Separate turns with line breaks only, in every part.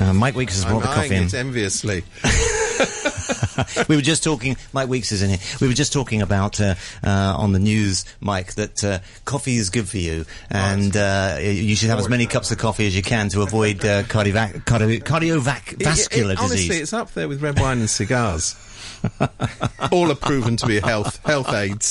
Uh, Mike Weeks has brought the coffee in.
it enviously.
we were just talking. Mike Weeks is in here. We were just talking about uh, uh, on the news, Mike, that uh, coffee is good for you, and uh, you should have as many cups of coffee as you can to avoid uh, cardiovascular cardio, cardiovascular
It- it- Honestly,
disease.
it's up there with red wine and cigars. All are proven to be health health aids.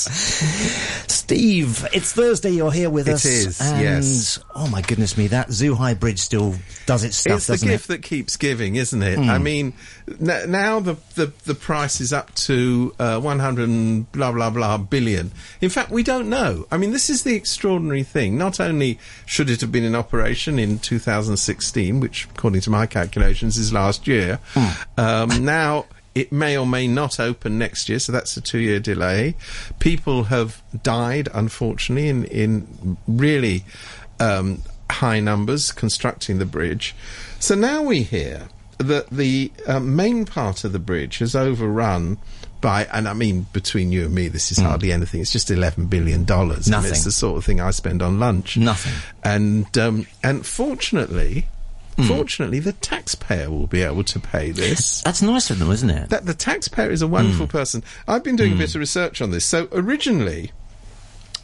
Steve, it's Thursday. You're here with
It
us.
is,
and,
yes.
Oh my goodness me, that Zhuhai Bridge still does its stuff,
it's the gift
it?
That keeps giving, isn't it? I mean, n- now the, the the price is up to uh, 100 blah blah blah billion. In fact, we don't know. I mean, this is the extraordinary thing. Not only should it have been in operation in 2016, which, according to my calculations, is last year,
Hmm.
um, now. It may or may not open next year, so that's a two-year delay. People have died, unfortunately, in in really um, high numbers constructing the bridge. So now we hear that the uh, main part of the bridge has overrun by, and I mean, between you and me, this is hardly anything. It's just eleven billion dollars.
Nothing.
It's the sort of thing I spend on lunch.
Nothing.
And um, and fortunately, Hmm. fortunately, the taxpayer will be able to pay this.
That's nice of them, isn't it?
That the taxpayer is a wonderful hmm. person. I've been doing a bit hmm. of research on this. So originally,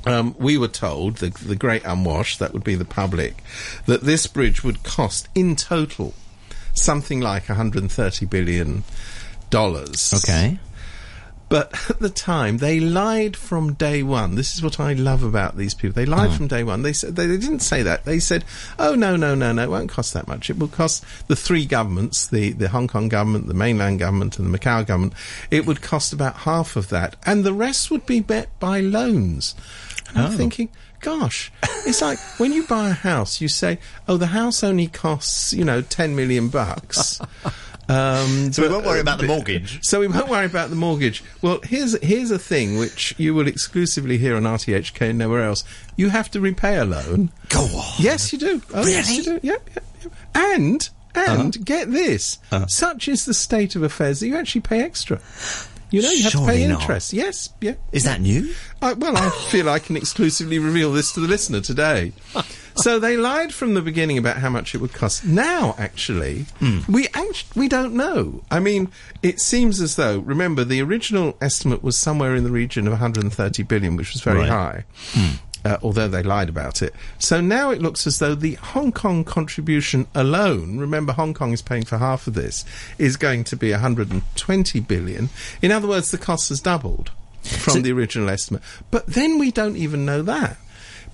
um, we were told the the great unwashed, that would be the public, that this bridge would cost in total something like 130 billion dollars.
okay.
But at the time, they lied from day one. This is what I love about these people. They lied hmm. from day one. They said they, they didn't say that. They said, "Oh no, no, no, no! It won't cost that much. It will cost the three governments: the the Hong Kong government, the mainland government, and the Macau government. It would cost about half of that, and the rest would be met by loans." And I'm oh. thinking. Gosh, it's like when you buy a house, you say, "Oh, the house only costs, you know, ten million bucks." Um,
So we won't worry uh, about the mortgage.
So we won't worry about the mortgage. Well, here's here's a thing which you will exclusively hear on RTHK and nowhere else. You have to repay a loan.
Go on.
Yes, you do. Oh, Yes, you
Really?
do. Yep, yep, yep. And and uh-huh. get this, uh-huh. such is the state of affairs that you actually pay extra. You know, you have to
Surely
pay
not.
interest. Yes, yeah.
Is that new?
I, well, I feel I can exclusively reveal this to the listener today. So they lied from the beginning about how much it would cost. Now, actually, hmm. we act- we don't know. I mean, it seems as though remember the original estimate was somewhere in the region of 130 billion, which was very
Right.
high. Hmm. Uh, although they lied about it. So now it looks as though the Hong Kong contribution alone, remember Hong Kong is paying for half of this, is going to be 120 billion. In other words, the cost has doubled from
So-
the original estimate. But then we don't even know that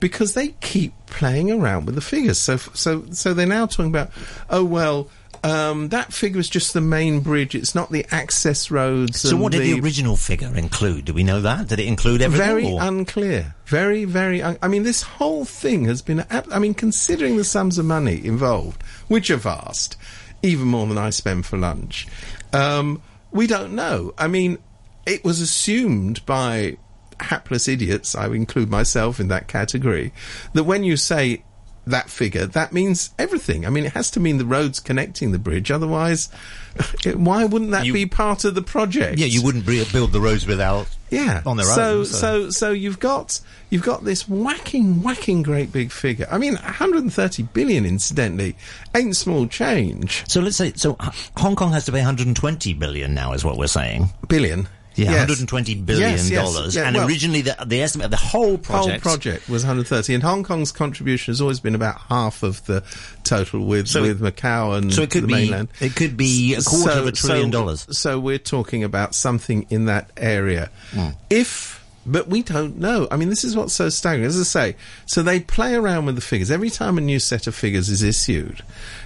because they keep playing around with the figures. So, so, so they're now talking about, oh well, um, that figure is just the main bridge. It's not the access roads.
So what did the original figure include? Do we know that? Did it include everything?
very
or-
unclear. Very, very. Un- I mean, this whole thing has been. ab- I mean, considering the sums of money involved, which are vast, even more than I spend for lunch, um, we don't know. I mean, it was assumed by hapless idiots, I include myself in that category, that when you say that figure, that means everything. I mean, it has to mean the roads connecting the bridge. Otherwise, it, why wouldn't that
You-
be part of the project?
yeah, you wouldn't build the roads without
Yeah.
on their
so,
own.
So, so so you've got you've got this whacking, whacking great big figure. I mean, 130 billion, incidentally, ain't small change.
So let's say so. Hong Kong has to pay 120 billion now, is what we're saying.
Billion.
Yeah,
Yes.
120 billion
Yes, yes,
dollars.
yeah,
and
well-
originally, the, the estimate of the whole project.
Whole project was 130, and Hong Kong's contribution has always been about half of the total with
So
with Macau and
so it could
the
be
mainland.
it could be a quarter
So-
of a trillion
so-
dollars.
So we're talking about something in that area.
Hmm.
If but we don't know. I mean, this is what's so staggering. As I say, so they play around with the figures. Every time a new set of figures is issued,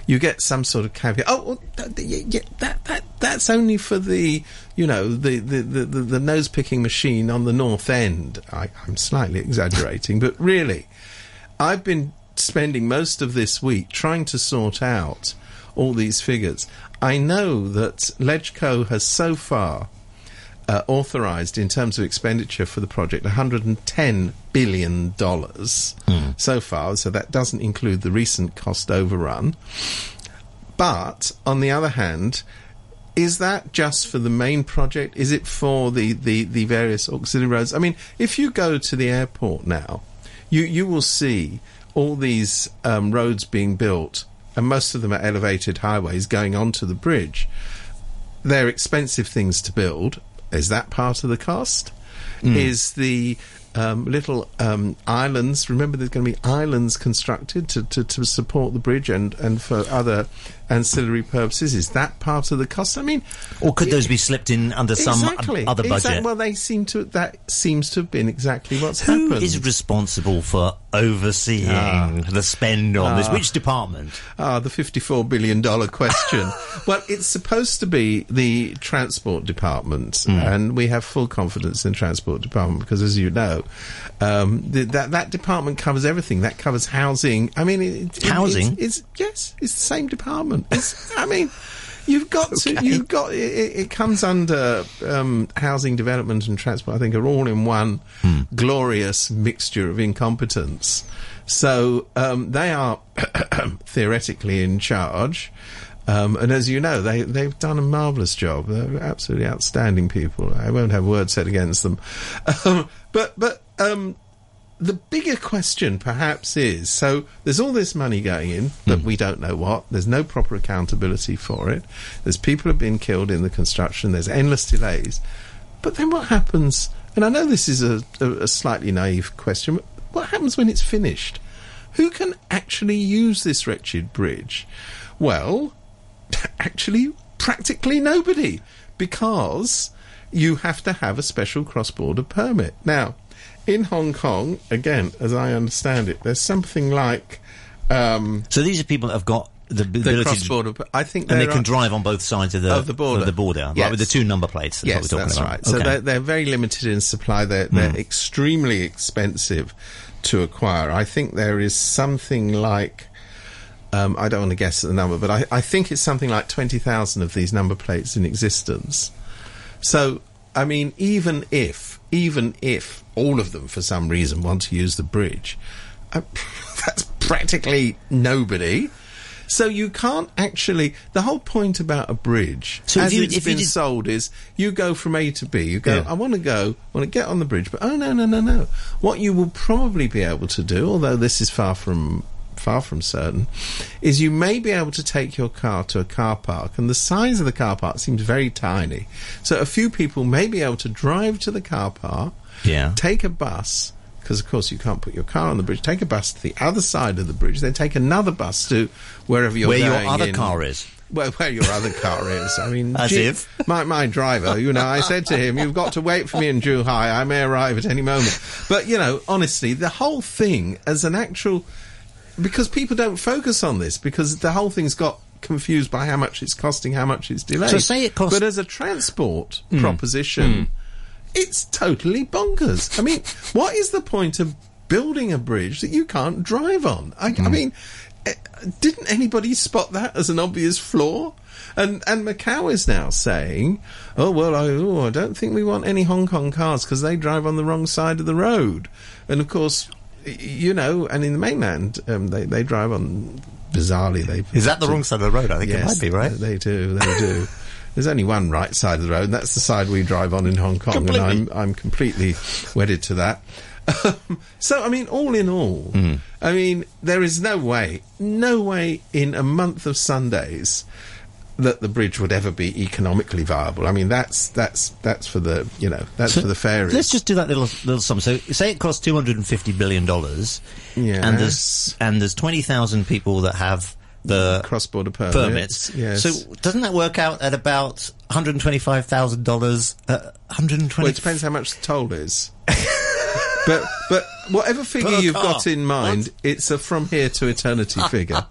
you get some sort of caveat. Oh, that, that that that's only for the you know the the, the, the, the nose picking machine on the north end. I, I'm slightly exaggerating, but really, I've been spending most of this week trying to sort out all these figures. I know that Legco has so far uh, authorized in terms of expenditure for the project 110 billion dollars so far so that doesn't include the recent cost overrun but on the other hand is that just for the main project is it for the, the, the various auxiliary roads i mean if you go to the airport now you, you will see all these um, roads being built and most of them are elevated highways going onto the bridge. They're expensive things to build. Is that part of the cost? Hmm. Is the um, little um, islands. Remember, there's going to be islands constructed to, to, to support the bridge and, and for other ancillary purposes. Is that part of the cost? I mean,
Or could those be slipped in under some
exactly.
other budget?
Exact- well, they seem to. That seems to have been exactly what's
Who
happened.
is responsible for overseeing the spend on this? Which department?
Ah, the fifty-four billion dollar question. well, it's supposed to be the transport department,
Hmm.
and we have full confidence in the transport department because, as you know, um, th- that that department covers everything. That covers housing. I mean, it, it-
Housing?
It's, it's yes, it's the same department. It's, I mean. You've got to. You've got. It, it it comes under um, housing development and transport. I think are all in one
Hmm.
glorious mixture of incompetence. So um, they are theoretically in charge. Um, and as you know, they, they've done a marvellous job. They're absolutely outstanding people. I won't have words said against them. Um, but but um, the bigger question perhaps is so there's all this money going in that we don't know what. There's no proper accountability for it. There's people have been killed in the construction. There's endless delays. But then what happens and i know this is a, a, a slightly naive question but what happens when it's finished? Who can actually use this wretched bridge? Well actually practically nobody because you have to have a special cross-border permit. Now, in Hong Kong, again, as I understand it, there's something like um,
So these are people that have got the,
the
ability to,
cross-border. I think
and they can drive on both sides of the
Of the border.
the border,
Yes.
right, with the two number plates. That's
yes,
what we're talking
that's
about.
right. So they're, they're very limited in supply. They're, they're extremely expensive to acquire. I think there is something like. Um, I don't want to guess at the number, but I, I think it's something like 20,000 of these number plates in existence. So, I mean, even if, even if all of them for some reason want to use the bridge, uh, that's practically nobody. So you can't actually. The whole point about a bridge,
So if
as
you-
it's been
did-
sold, is you go from A to B. You go.
Yeah.
I want to go. I want to get on the bridge, but oh no, no, no, no. What you will probably be able to do, although this is far from far from certain, is you may be able to take your car to a car park, and the size of the car park seems very tiny. So a few people may be able to drive to the car park,
Yeah.
take a bus. Because of course you can't put your car on the bridge. Take a bus to the other side of the bridge, then take another bus to wherever you're
Where your other
in-
car is.
well, where your other car is. I mean,
As
gee,
if.
my my driver. You know, I said to him, "You've got to wait for me in Zhuhai. I may arrive at any moment." But you know, honestly, the whole thing as an actual because people don't focus on this because the whole thing's got confused by how much it's costing, how much it's delayed.
So say it costs.
but as a transport
Hmm.
proposition, it's totally bonkers. I mean, what is the point of building a bridge that you can't drive on? I,
Hmm.
I mean, eh, didn't anybody spot that as an obvious flaw? And and Macau is now saying, "Oh well, I, oh, I don't think we want any Hong Kong cars because they drive on the wrong side of the road." And of course, you know, and in the mainland, um, they they drive on bizarrely. They
Is that the wrong side of the road? I think it might be, right?
They do. They do. There's only one right side of the road, and that's the side we drive on in Hong Kong,
Completely.
and I'm I'm completely wedded to that. Um, so, I mean, all in all,
Mm-hmm.
I mean, there is no way, no way in a month of Sundays that the bridge would ever be economically viable. I mean, that's that's that's for the you know that's for the fairies.
Let's just do that little little sum. So say it costs two hundred and fifty billion dollars, and there's and there's twenty thousand people that have the
cross-border permits.
permits.
Yes.
So doesn't that work out at about one hundred and twenty-five thousand dollars? Uh, one hundred and
Well, it depends how much the toll is. but but whatever figure you've
car.
got in mind, it's a from here to eternity figure,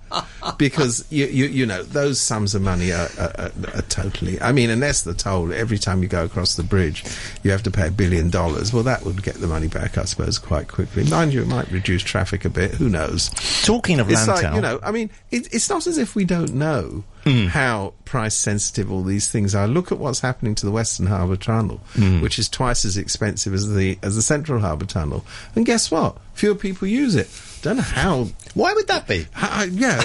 because you you you know those sums of money are, are, are, totally. I mean, unless the toll every time you go across the bridge, you have to pay a billion dollars. Well, that would get the money back, I suppose, quite quickly. Mind you, it might reduce traffic a bit. Who knows?
Talking of
It's
Lantau,
like you know. I mean, it, it's not as if we don't know
Hmm.
how price sensitive all these things are. Look at what's happening to the Western Harbour Tunnel,
Hmm.
which is twice as expensive as the as the Central Harbour Tunnel. And guess what? Fewer people use it. Don't know how.
why would that be?
how yeah,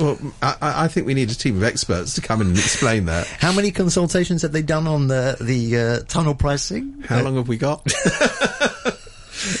well, I, I I think we need a team of experts to come in and explain that.
How many consultations have they done on the the uh, tunnel pricing?
How long have we got?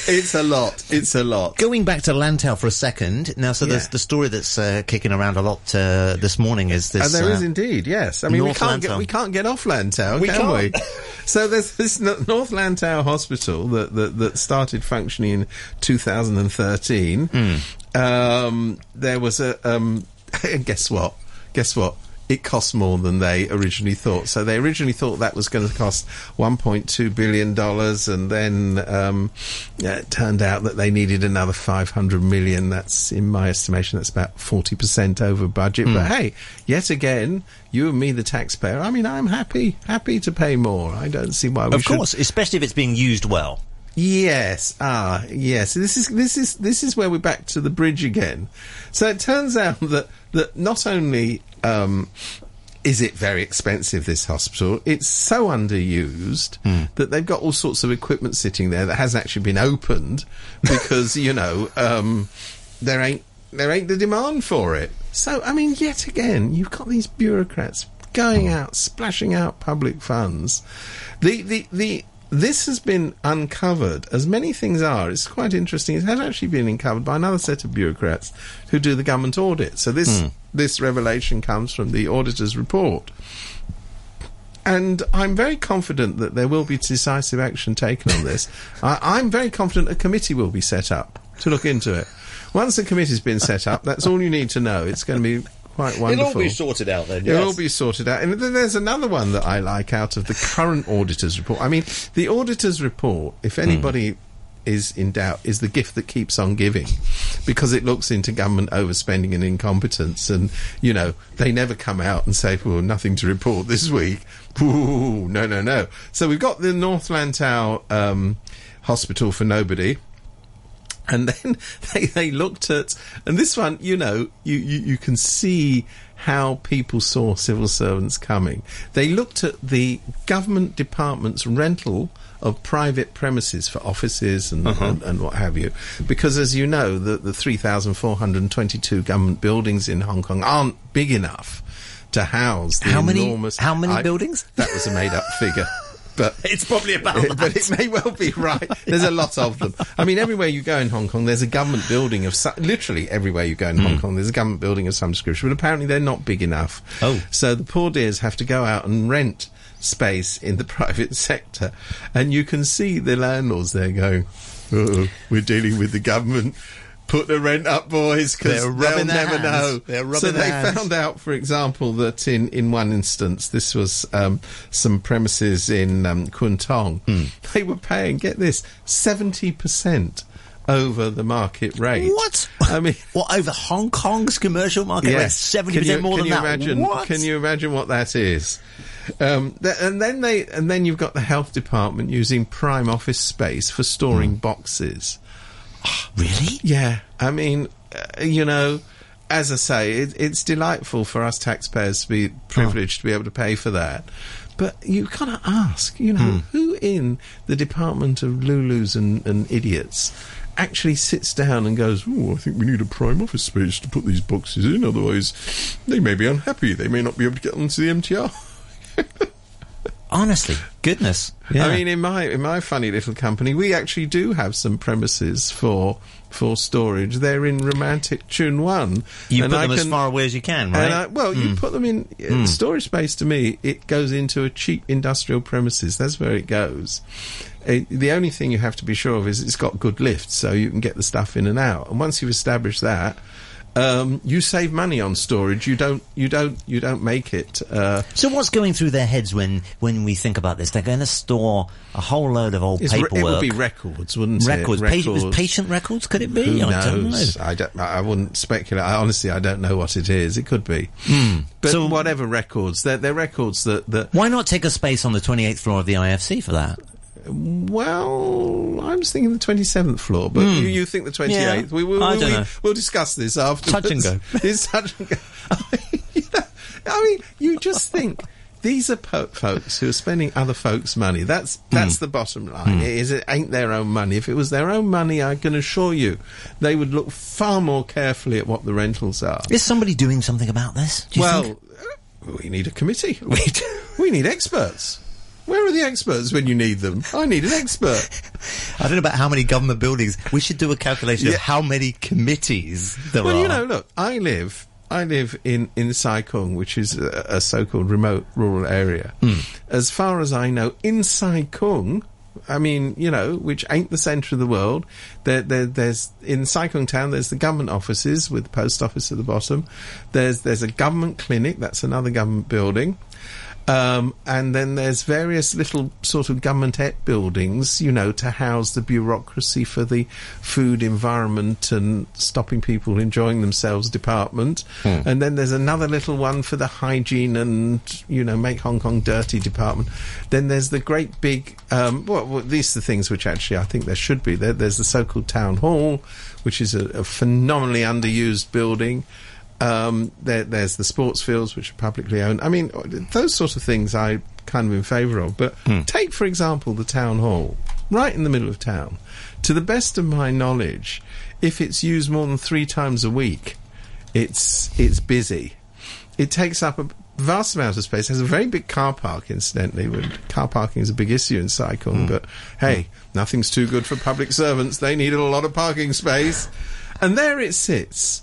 it's a lot. It's a lot.
Going back to Lantau for a second, now, so
Yeah.
the, story that's uh, kicking around a lot uh, this morning is this.
And there
uh,
is indeed, yes. I mean, we can't get we can't get off Lantau,
We
can
can't.
we? so there's this North Lantau Hospital that, that that started functioning in 2013.
Hmm.
Um, there was a um, and guess what? Guess what? It costs more than they originally thought. So they originally thought that was going to cost 1.2 billion dollars, and then um, it turned out that they needed another 500 million. That's, in my estimation, that's about 40 percent over budget.
Hmm.
But hey, yet again, you and me, the taxpayer. I mean, I'm happy, happy to pay more. I don't see why we
Of
should.
course, especially if it's being used well.
Yes, ah, yes. This is this is this is where we're back to the bridge again. So it turns out that that not only um, is it very expensive, this hospital, it's so underused that they've got all sorts of equipment sitting there that hasn't actually been opened because you know um, there ain't there ain't the demand for it. So I mean, yet again, you've got these bureaucrats going out, splashing out public funds. The the the this has been uncovered, as many things are. It's quite interesting. It has actually been uncovered by another set of bureaucrats who do the government audit. So this hmm. this revelation comes from the auditor's report. And I'm very confident that there will be decisive action taken on this. I, I'm very confident a committee will be set up to look into it. Once the committee's been set up, that's all you need to know. It's going to be quite wonderful.
It'll all be sorted out then.
It'll all be sorted out. And then there's another one that I like out of the current auditor's report. I mean, the auditor's report, if anybody is in doubt, is the gift that keeps on giving because it looks into government overspending and incompetence. And, you know, they never come out and say, well, nothing to report this week. Ooh, no, no, no. So we've got the North Lantau um, Hospital for Nobody. And then they, they looked at, and this one, you know, you, you, you can see how people saw civil servants coming. They looked at the government department's rental of private premises for offices and, uh-huh. and, and what have you. Because as you know, the, the 3,422 government buildings in Hong Kong aren't big enough to house the
How many-
enormous...
how many
I-
buildings?
That was a made up figure. But
It's probably about
it- but it may well be right. There's a lot of them. I mean, everywhere you go in Hong Kong, there's a government building of some, literally everywhere you go in
Hmm.
Hong Kong, there's a government building of some description. But apparently, they're not big enough.
Oh.
so the poor dears have to go out and rent space in the private sector, and you can see the landlords there going, "Oh, we're dealing with the government." Put the rent up, boys, because
They're
they'll never
hands.
know. So they
hands.
found out, for example, that in, in one instance, this was um, some premises in um, Kwun Tong,
Hmm.
they were paying, get this, 70% over the market rate.
What?
I mean,
What over Hong Kong's commercial market?
yes.
seventy
Can you-
percent more
can
than
you
that.
Imagine,
what?
Can you imagine what that is? Um, th- and then they, and then you've got the health department using prime office space for storing
Hmm.
boxes.
really?
Yeah, I mean, uh, you know, as I say, it, it's delightful for us taxpayers to be privileged to be able to pay for that. But you kind of ask, you know, who in the Department of Lulus and, and Idiots actually sits down and goes, oh, I think we need a prime office space to put these boxes in, otherwise they may be unhappy. They may not be able to get onto the MTR.
Honestly, goodness. Yeah.
I mean, in my in my funny little company, we actually do have some premises for for storage. They're in romantic Tsuen Wan.
you put
I
them as far away as you can,
And
right?
I, well, you put them in uh, storage space. To me, it goes into a cheap industrial premises. That's where it goes. Uh, the only thing you have to be sure of is it's got good lifts, so you can get the stuff in and out. And once you've established that, um, you save money on storage. You don't. You don't. You don't make it. Uh,
So what's going through their heads when, when we think about this? They're going to store a whole load of old
it's re-
paperwork.
it would be records, wouldn't
records.
it?
Pa- patient records? Could it be?
Who
I don't know.
I don't. I wouldn't speculate. I, honestly, I don't know what it is. It could be. But
So-
whatever records, they're, they're records that that.
Why not take a space on the 28th floor of the IFC for that?
Well, I was thinking the twenty seventh floor, but you, you think the twenty eighth.
Hmm. Yeah,
we will.
I don't
we,
know.
We'll discuss this afterwards.
Touch and go.
it's touch and go. I mean, you know, I mean, you just think. These are po- folks who are spending other folks' money. That's
Hmm.
that's the bottom line. It is it ain't their own money. If it was their own money, I can assure you, they would look far more carefully at what the rentals are.
Is somebody doing something about this?
Well,
think?
uh, we need a committee. We, do. we need experts. Where are the experts when you need them? I need an expert.
I don't know about how many government buildings. We should do a calculation
Yeah.
of how many committees there
Well,
are.
you know, look, I live. I live in in Sai Kung, which is a, a so-called remote rural area. Hmm. As far as I know, in Sai Kung, I mean, you know, which ain't the centre of the world. There, there, there's in Sai Kung town. There's the government offices with the post office at the bottom. There's there's a government clinic. That's another government building. Um, and then there's various little sort of government buildings, you know, to house the bureaucracy for the food environment and stopping people enjoying themselves department. And then there's another little one for the hygiene and, you know, make Hong Kong dirty department. Then there's the great big, um, well, well, these are the things which actually I think there should be. There, there's the so-called town hall, which is a, a phenomenally underused building. Um, there, there's the sports fields, which are publicly owned. I mean, those sort of things I kind of in favour of. But take, for example, the town hall, right in the middle of town. To the best of my knowledge, if it's used more than three times a week, it's it's busy. It takes up a vast amount of space. It Has a very big car park, incidentally. When car parking is a big issue in Sai Kung, but hey, nothing's too good for public servants. They need a lot of parking space, and there it sits.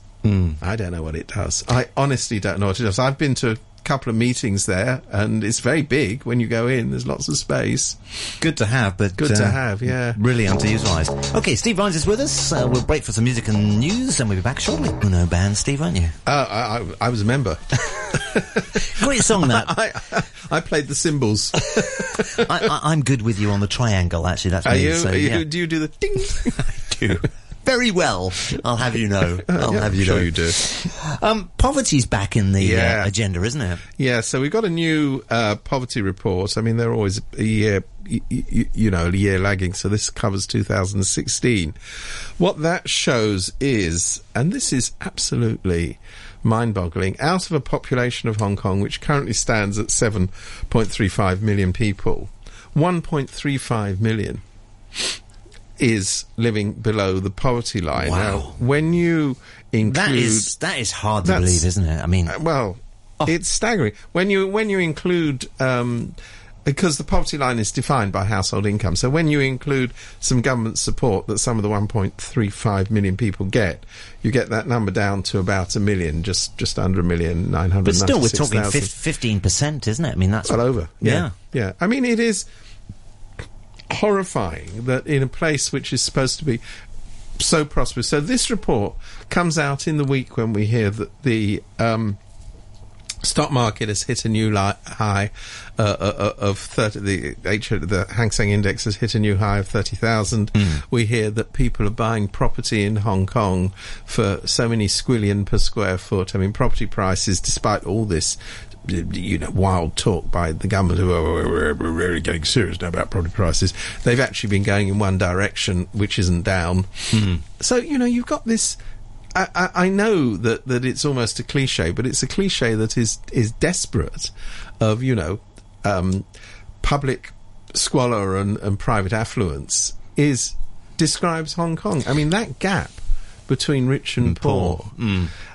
I don't know what it does. I honestly don't know what it does. I've been to a couple of meetings there, and it's very big. When you go in, there's lots of space.
Good to have, but
Good to
uh,
have, yeah.
really underutilised. Okay, Steve Vines is with us. Uh, we'll break for some music and news, and we'll be back shortly. Uno band, Steve, aren't you?
Uh, I, I, I was a member.
Great song that.
I, I played the cymbals.
I, I, I'm good with you on the triangle. Actually, that's
Are
me.
you?
so,
Are you
yeah.
Do you do the ding?
I do. Very well. I'll have you know. I'll
Yeah,
have you
sure
know.
you do.
Um, poverty's back in the
Yeah.
uh, agenda, isn't it?
Yeah, so we've got a new uh, poverty report. I mean, they're always a year, y- y- you know, a year lagging. So this covers 2016. What that shows is, and this is absolutely mind-boggling, out of a population of Hong Kong, which currently stands at 7.35 million people, 1.35 million is living below the poverty line.
Wow.
Now, when you include
That is that is hard to believe, isn't it? I mean,
uh, Well,
Oh.
it's staggering when you when you include um, because the poverty line is defined by household income. So when you include some government support that some of the 1.35 million people get, you get that number down to about a million, just just under a million, nine hundred.
but still, we're talking fifteen percent, isn't it? I mean, that's
well over.
Yeah.
Yeah. yeah, I mean, it is horrifying that in a place which is supposed to be so prosperous. So this report comes out in the week when we hear that the um, stock market has hit a new li- high uh, uh, of 30 the H the Hang Seng index has hit a new high of 30,000 we hear that people are buying property in Hong Kong for so many squillion per square foot. I mean property prices despite all this you know, wild talk by the government who are we're, we're really getting serious now about property prices. They've actually been going in one direction, which isn't down. So, you know, you've got this I, I, I know that, that it's almost a cliche, but it's a cliche that is is desperate of you know um, public squalor and, and private affluence is describes Hong Kong. I mean that gap between rich and, poor.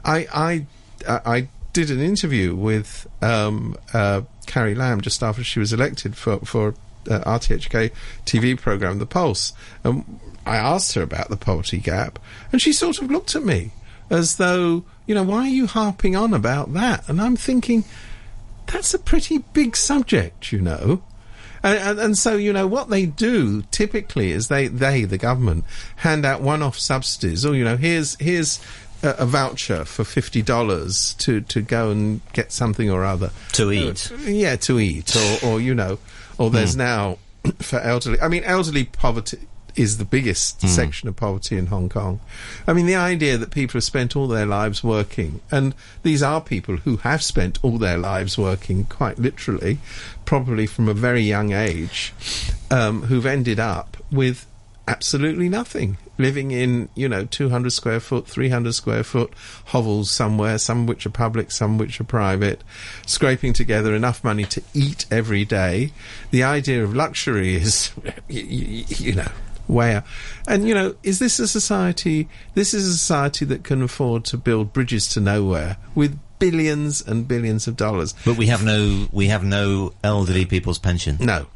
I, I I I did an interview with um, uh, Carrie Lam just after she was elected for for uh, RTHK TV program The Pulse, and I asked her about the poverty gap, and she sort of looked at me as though you know why are you harping on about that? And I'm thinking that's a pretty big subject, you know. And, and, and so, you know, what they do typically is they, they, the government, hand out one-off subsidies. Or, you know, here's, here's a, a voucher for $50 to, to go and get something or other.
To eat.
Uh, yeah, to eat. Or, or you know, or there's now for elderly. I mean, elderly poverty is the biggest section of poverty in Hong Kong. I mean, the idea that people have spent all their lives working, and these are people who have spent all their lives working, quite literally, probably from a very young age, um, who've ended up with absolutely nothing, living in, you know, 200 square foot, 300 square foot hovels somewhere, some which are public, some which are private, scraping together enough money to eat every day. The idea of luxury is, you, know, where and you know is this a society this is a society that can afford to build bridges to nowhere with billions and billions of dollars
But we have no we have no elderly people's pension.
no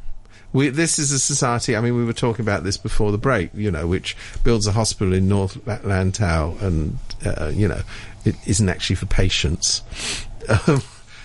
We, this is a society. I mean, we were talking about this before the break. You know, which builds a hospital in North Lantau, and uh, you know, it isn't actually for patients. Um,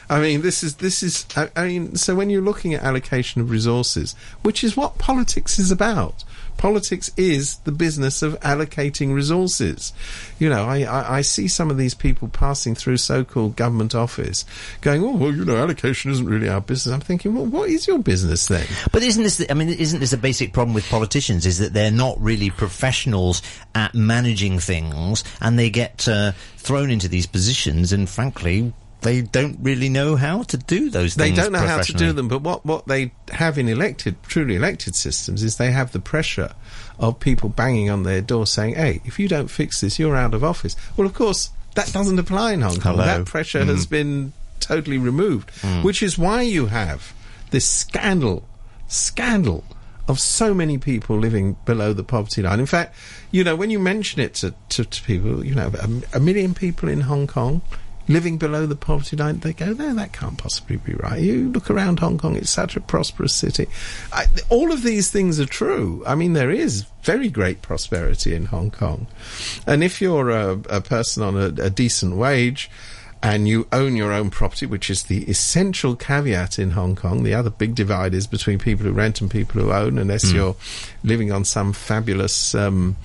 I mean, this is this is. I, I mean, so when you're looking at allocation of resources, which is what politics is about, Politics is the business of allocating resources. You know, I, I, I see some of these people passing through so-called government office going, oh, well, you know, allocation isn't really our business. I'm thinking, well, what is your business then?
But isn't this, the, I mean, isn't this a basic problem with politicians is that they're not really professionals at managing things and they get uh, thrown into these positions and frankly, they don't really know how to do those things.
they don't know how to do them, but what, what they have in elected, truly elected systems is they have the pressure of people banging on their door saying, hey, if you don't fix this, you're out of office. Well, of course, that doesn't apply in Hong Kong.
Hello.
That pressure mm. has been totally removed, mm. which is why you have this scandal, scandal of so many people living below the poverty line. In fact, you know, when you mention it to, to, to people, you know, a, a million people in Hong Kong, living below the poverty line, they go, no, that can't possibly be right. You look around Hong Kong, it's such a prosperous city. I, all of these things are true. I mean, there is very great prosperity in Hong Kong. And if you're a, a person on a, a decent wage, and you own your own property, which is the essential caveat in Hong Kong. The other big divide is between people who rent and people who own, unless mm. you're living on some fabulous um,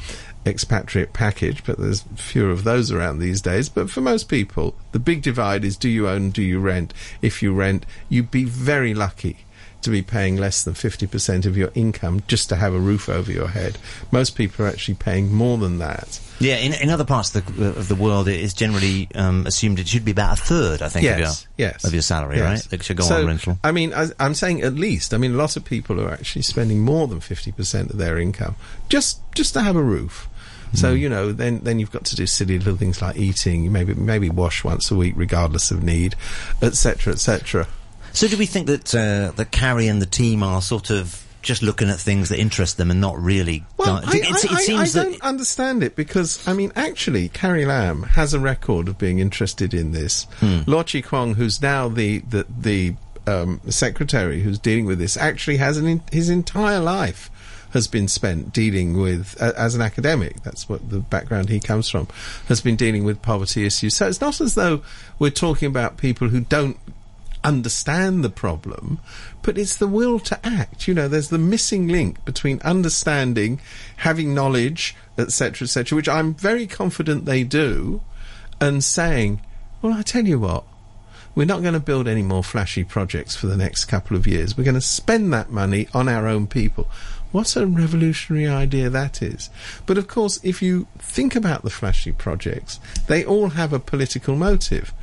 expatriate package, but there's fewer of those around these days. But for most people, the big divide is do you own, do you rent? If you rent, you'd be very lucky to be paying less than 50% of your income just to have a roof over your head. Most people are actually paying more than that.
Yeah, in, in other parts of the, of the world, it is generally um, assumed it should be about a third, I think,
yes,
of, your,
yes.
of your salary,
yes.
right? That should go
so,
on rental.
I mean, I, am saying at least. I mean, a lot of people are actually spending more than 50% of their income just just to have a roof. So hmm. you know, then then you've got to do silly little things like eating, maybe maybe wash once a week, regardless of need, etc., etc.
So, do we think that uh, that Carrie and the team are sort of just looking at things that interest them and not really.
Well, I, it, it, seems I, I don't understand it because I mean, actually, Carrie Lam has a record of being interested in this. Hmm. Law Chi Kwong, who's now the the the um, secretary who's dealing with this, actually has an in, his entire life has been spent dealing with, as an academic, that's what the background he comes from, has been dealing with poverty issues. So it's not as though we're talking about people who don't understand the problem, but it's the will to act. You know, there's the missing link between understanding, having knowledge, etc., etc., which I'm very confident they do, and saying, well, I tell you what, we're not going to build any more flashy projects for the next couple of years. We're going to spend that money on our own people. What a revolutionary idea that is. But of course, if you think about the flashy projects, they all have a political motive.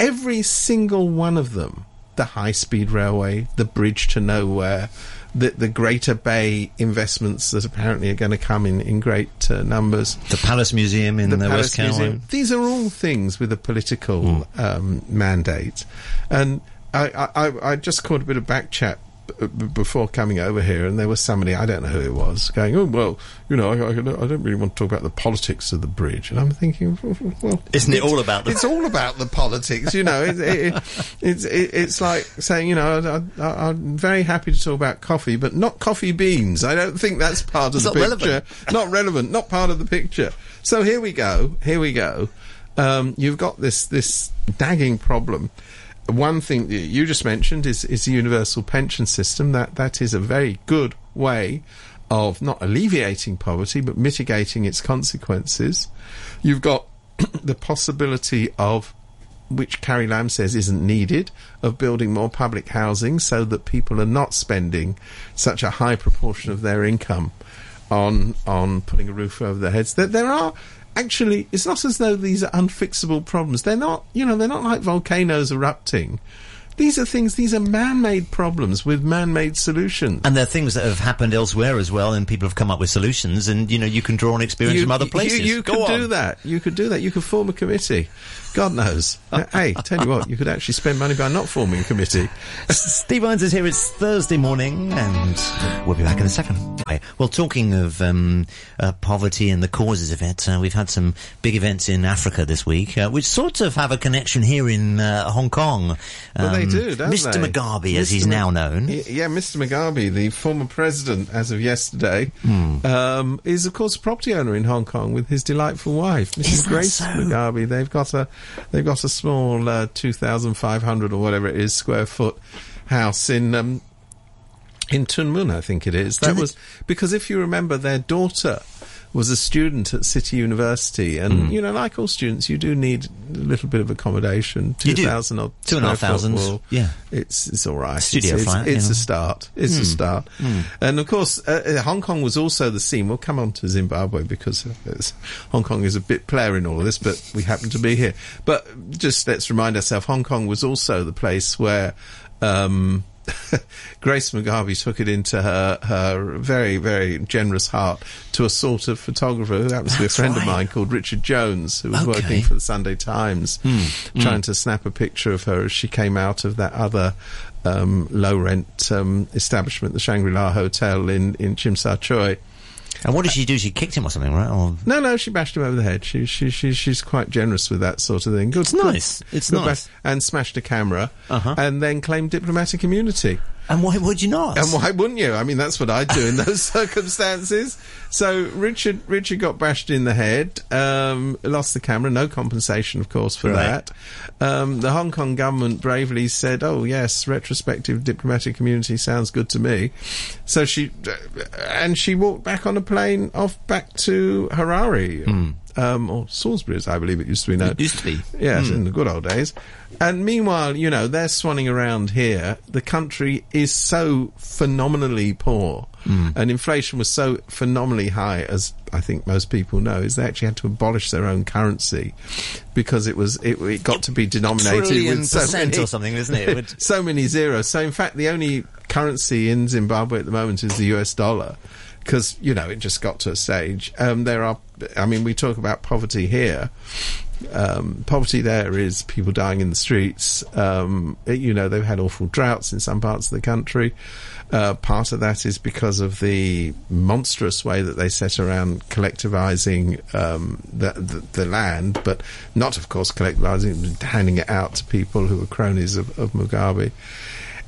Every single one of them, the high speed railway, the bridge to nowhere, the, the Greater Bay investments that apparently are going to come in, in great uh, numbers.
The Palace Museum in the, the
West
Museum.
These are all things with a political mm. um, mandate. And I, I, I, just caught a bit of back before coming over here, and there was somebody I don't know who it was going, "Oh well, you know, I, I, I, don't really want to talk about the politics of the bridge." And I'm thinking, well,
isn't it all about
the? It's all about the politics, you know. It, it, it's it, it's like saying, you know, I, am very happy to talk about coffee, but not coffee beans. I don't think that's part of
it's
the picture.
Relevant.
Not relevant. Not part of the picture. So here we go. Here we go. Um, you've got this this nagging problem one thing that you just mentioned is, is the universal pension system. That that is a very good way of not alleviating poverty but mitigating its consequences. You've got the possibility of which Carrie Lam says isn't needed, of building more public housing so that people are not spending such a high proportion of their income on on putting a roof over their heads. That there are actually, it's not as though these are unfixable problems. They're not, you know, they're not like volcanoes erupting. These are things, these are man-made problems with man-made solutions.
And they're things that have happened elsewhere as well, and people have come up with solutions, and, you know, you can draw on experience
you,
from other places.
You, you could do that. You could do that. You could form a committee God knows. Uh, hey, tell you what, you could actually spend money by not forming a committee.
Steve Vines is here. It's Thursday morning, and we'll be back in a second. Well, talking of um, uh, poverty and the causes of it, uh, we've had some big events in Africa this week, uh, which sort of have a connection here in uh, Hong Kong.
Well, they
Um,
do, don't
Mr.
they?
Mugabe, as
Mr.
he's now known.
Yeah, Mr. Mugabe, the former president as of yesterday,
Hmm.
um, is of course a property owner in Hong Kong with his delightful wife, Mrs.
Is
Grace
so?
Mugabe. They've got a they've got a small uh, two thousand five hundred or whatever it is square foot house in. Um, in Tuen Mun, I think it is. That was because if you remember, their daughter was a student at City University, and
Hmm.
you know, like all students, you do need a little bit of accommodation. Two thousand or
Two and a half thousand,
will-
yeah.
it's it's all right.
Studio
it's, it's,
flat,
it's
you know. Hmm.
a start. It's a start. And of course, uh, uh, Hong Kong was also the scene. We'll come on to Zimbabwe because uh, it's- Hong Kong is a bit player in all of this, but we happen to be here. But just let's remind ourselves, Hong Kong was also the place where. Um, Grace Mugabe took it into her her very very generous heart to a sort of photographer who happens to be a friend of mine called Richard Jones, who was
Okay.
working for the Sunday Times,
Hmm.
trying to snap a picture of her as she came out of that other um, low rent um, establishment, the Shangri La Hotel in in Tsim Sha Tsui.
And what did she do? She kicked him or something, right? Or
No, no, she bashed him over the head. She, she, she, she's quite generous with that sort of thing. Good,
It's nice. It's nice.
bash- and smashed a camera,
Uh-huh.
and then claimed diplomatic immunity.
and why would you not?
And why wouldn't you? I mean, that's what I'd do in those circumstances. So Richard, Richard got bashed in the head, um, lost the camera, no compensation, of course, for
Right.
that. Um, the Hong Kong government bravely said, "Oh yes, retrospective diplomatic immunity sounds good to me." So she, and she walked back on a plane off back to Harare. Um, or Salisbury, as I believe it used to be known.
It used to be.
Yes, in the good old days. And meanwhile, you know, they're swanning around here. The country is so phenomenally poor. And inflation was so phenomenally high, as I think most people know, is they actually had to abolish their own currency because it was it, it got to be denominated with so many,
or something, isn't it? It would-
so many zeros. So in fact, the only currency in Zimbabwe at the moment is the US dollar. Because you know it just got to a stage. Um, there are, I mean, we talk about poverty here. Um, poverty there is people dying in the streets. Um, it- you know they've had awful droughts in some parts of the country. Uh, part of that is because of the monstrous way that they set around collectivizing um, the, the, the land, but not, of course, collectivizing, handing it out to people who were cronies of, of Mugabe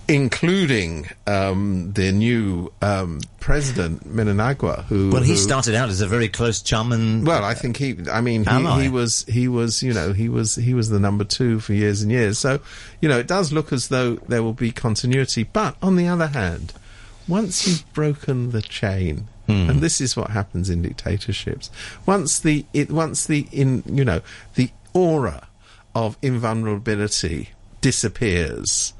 including um, the new um, president Mnangagwa, who
well, he
who-
started out as a very close chum, and
Well, I think he. I mean, he, he was. He was. You know, he was. He was the number two for years and years. So, you know, it does look as though there will be continuity. But on the other hand, once you've broken the chain. And this is what happens in dictatorships. Once the it once the in you know the aura of invulnerability disappears,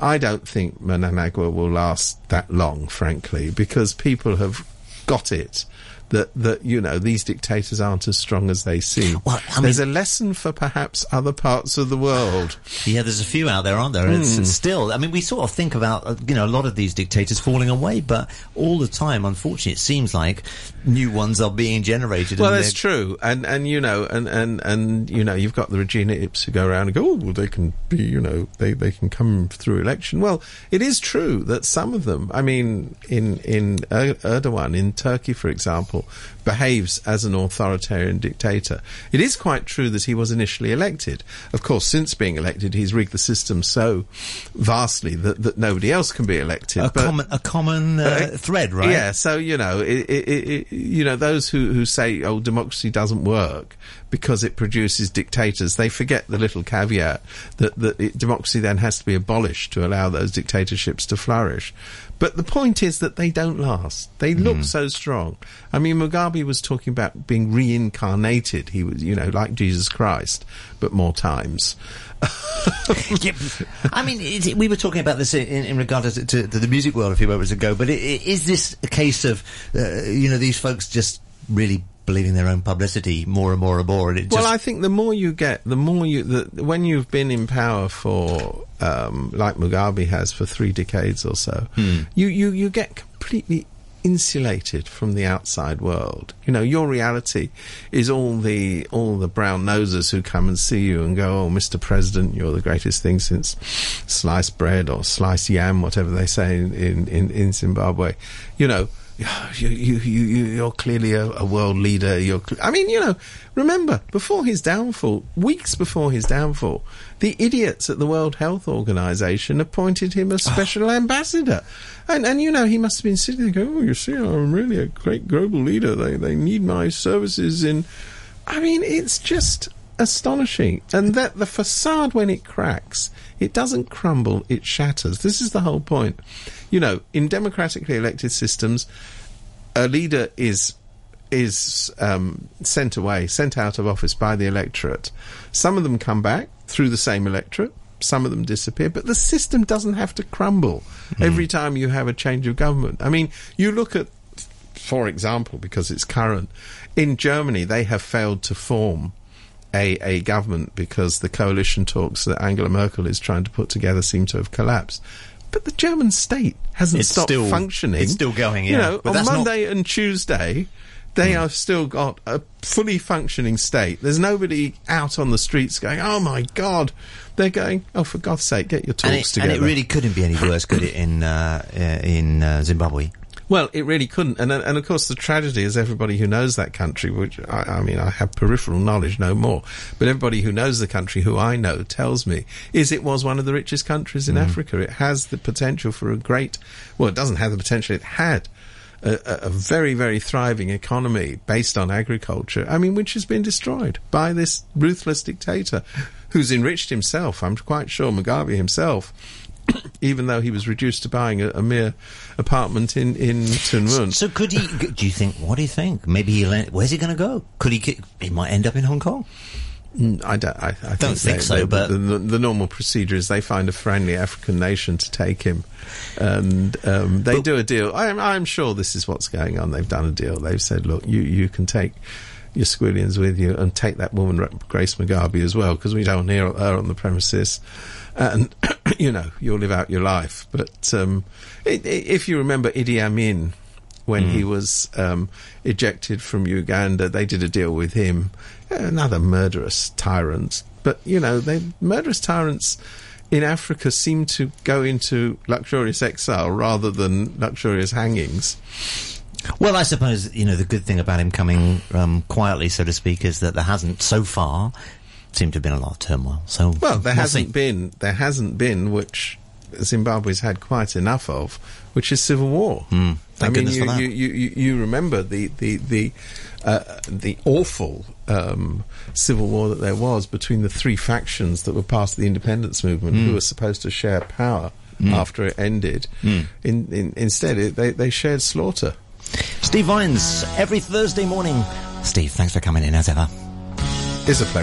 I don't think Mnangagwa will last that long, frankly, because people have got it that that you know these dictators aren't as strong as they seem.
Well, I
There's a lesson for perhaps other parts of the world.
yeah, there's a few out there, aren't there? It's, it's still, I mean, we sort of think about uh, you know a lot of these dictators falling away, but all the time, unfortunately, it seems like new ones are being generated.
Well, that's true, and and you know, and and and you know, you've got the Regina Ips who go around and go, oh, well, they can be, you know, they they can come through election. Well, it is true that some of them, I mean, in in Er- Erdogan in Turkey, for example, behaves as an authoritarian dictator. It is quite true that he was initially elected. Of course, since being elected, he's rigged the system so vastly that that nobody else can be elected.
a
But-
common a common uh, thread, right?
yeah, so you know, it, it, it, you know, those who who say, "Oh, democracy doesn't work because it produces dictators," they forget the little caveat that that democracy then has to be abolished to allow those dictatorships to flourish. But the point is that they don't last. They look so strong. I mean, Mugabe was talking about being reincarnated. He was, you know, like Jesus Christ, but more times.
Yeah, I mean, it, we were talking about this in, in regard to, to, to the music world a few moments ago, but i i is this a case of, uh, you know, these folks just really believing their own publicity more and more and more? And it just,
Well, I think the more you get, the more you the, when you've been in power for um, like Mugabe has for three decades or so,
Hmm.
you, you you get completely insulated from the outside world. You know, your reality is all the all the brown nosers who come and see you and go, "Oh, Mr. President, you're the greatest thing since sliced bread or sliced yam, whatever they say in in, in Zimbabwe." You know, you, you, you, you're clearly a, a world leader. You're, cl- I mean, you know, remember, before his downfall, weeks before his downfall, the idiots at the World Health Organization appointed him a special ambassador. And, and, you know, he must have been sitting there going, oh, you see, I'm really a great global leader. They, they need my services in. I mean, it's just astonishing. And that the facade, when it cracks, it doesn't crumble, it shatters. This is the whole point. You know, in democratically elected systems, a leader is is um, sent away, sent out of office by the electorate. Some of them come back through the same electorate. Some of them disappear, but the system doesn't have to crumble mm. every time you have a change of government. I mean, you look at, for example, because it's current, in Germany they have failed to form a, a government because the coalition talks that Angela Merkel is trying to put together seem to have collapsed. But the German state hasn't
it's
stopped
still,
functioning.
It's still going, yeah.
You know,
but
on Monday not... and Tuesday, they mm. have still got a fully functioning state. There's nobody out on the streets going, "Oh my God!" They're going, "Oh, for God's sake, get your talks
and it,
together."
And it really couldn't be any worse, could it? In uh, uh in uh, Zimbabwe.
Well, it really couldn't, and and of course the tragedy is everybody who knows that country. Which I, I, mean, I have peripheral knowledge, no more, but everybody who knows the country, who I know, tells me is it was one of the richest countries in mm. Africa. It has the potential for a great. Well, it doesn't have the potential. It had a, a, very, very thriving economy based on agriculture. I mean, which has been destroyed by this ruthless dictator, who's enriched himself. I'm quite sure Mugabe himself even though he was reduced to buying a, a mere apartment in in Tuen
So, could he? do you think? What do you think? Maybe he'll. Where's he going to go? Could he? He might end up in Hong Kong.
Mm, I don't. I, I
don't think, think
they,
so.
They,
but
the, the, the, normal procedure is they find a friendly African nation to take him, and um, they do a deal. I'm, I'm sure this is what's going on. They've done a deal. They've said, look, you you can take your squillions with you and take that woman Grace Mugabe as well because we don't hear her on the premises and you know you'll live out your life. But um, it, it, if you remember Idi Amin when mm. he was um, ejected from Uganda, they did a deal with him. Another murderous tyrant, but you know, they murderous tyrants in Africa seem to go into luxurious exile rather than luxurious hangings.
Well, I suppose you know the good thing about him coming um, quietly, so to speak, is that there hasn't so far seemed to have been a lot of turmoil. So
well, there we'll hasn't see. been. There hasn't been, which Zimbabwe's had quite enough of, which is civil war.
Mm,
I
mean,
you, you, you, you, remember the the the uh, the awful um, civil war that there was between the three factions that were part of the independence movement, mm. who were supposed to share power mm. after it ended.
Hmm.
In, in, instead, it, they they shared slaughter.
Steve Vines every Thursday morning. Steve, thanks for coming in as ever.
It's a pleasure.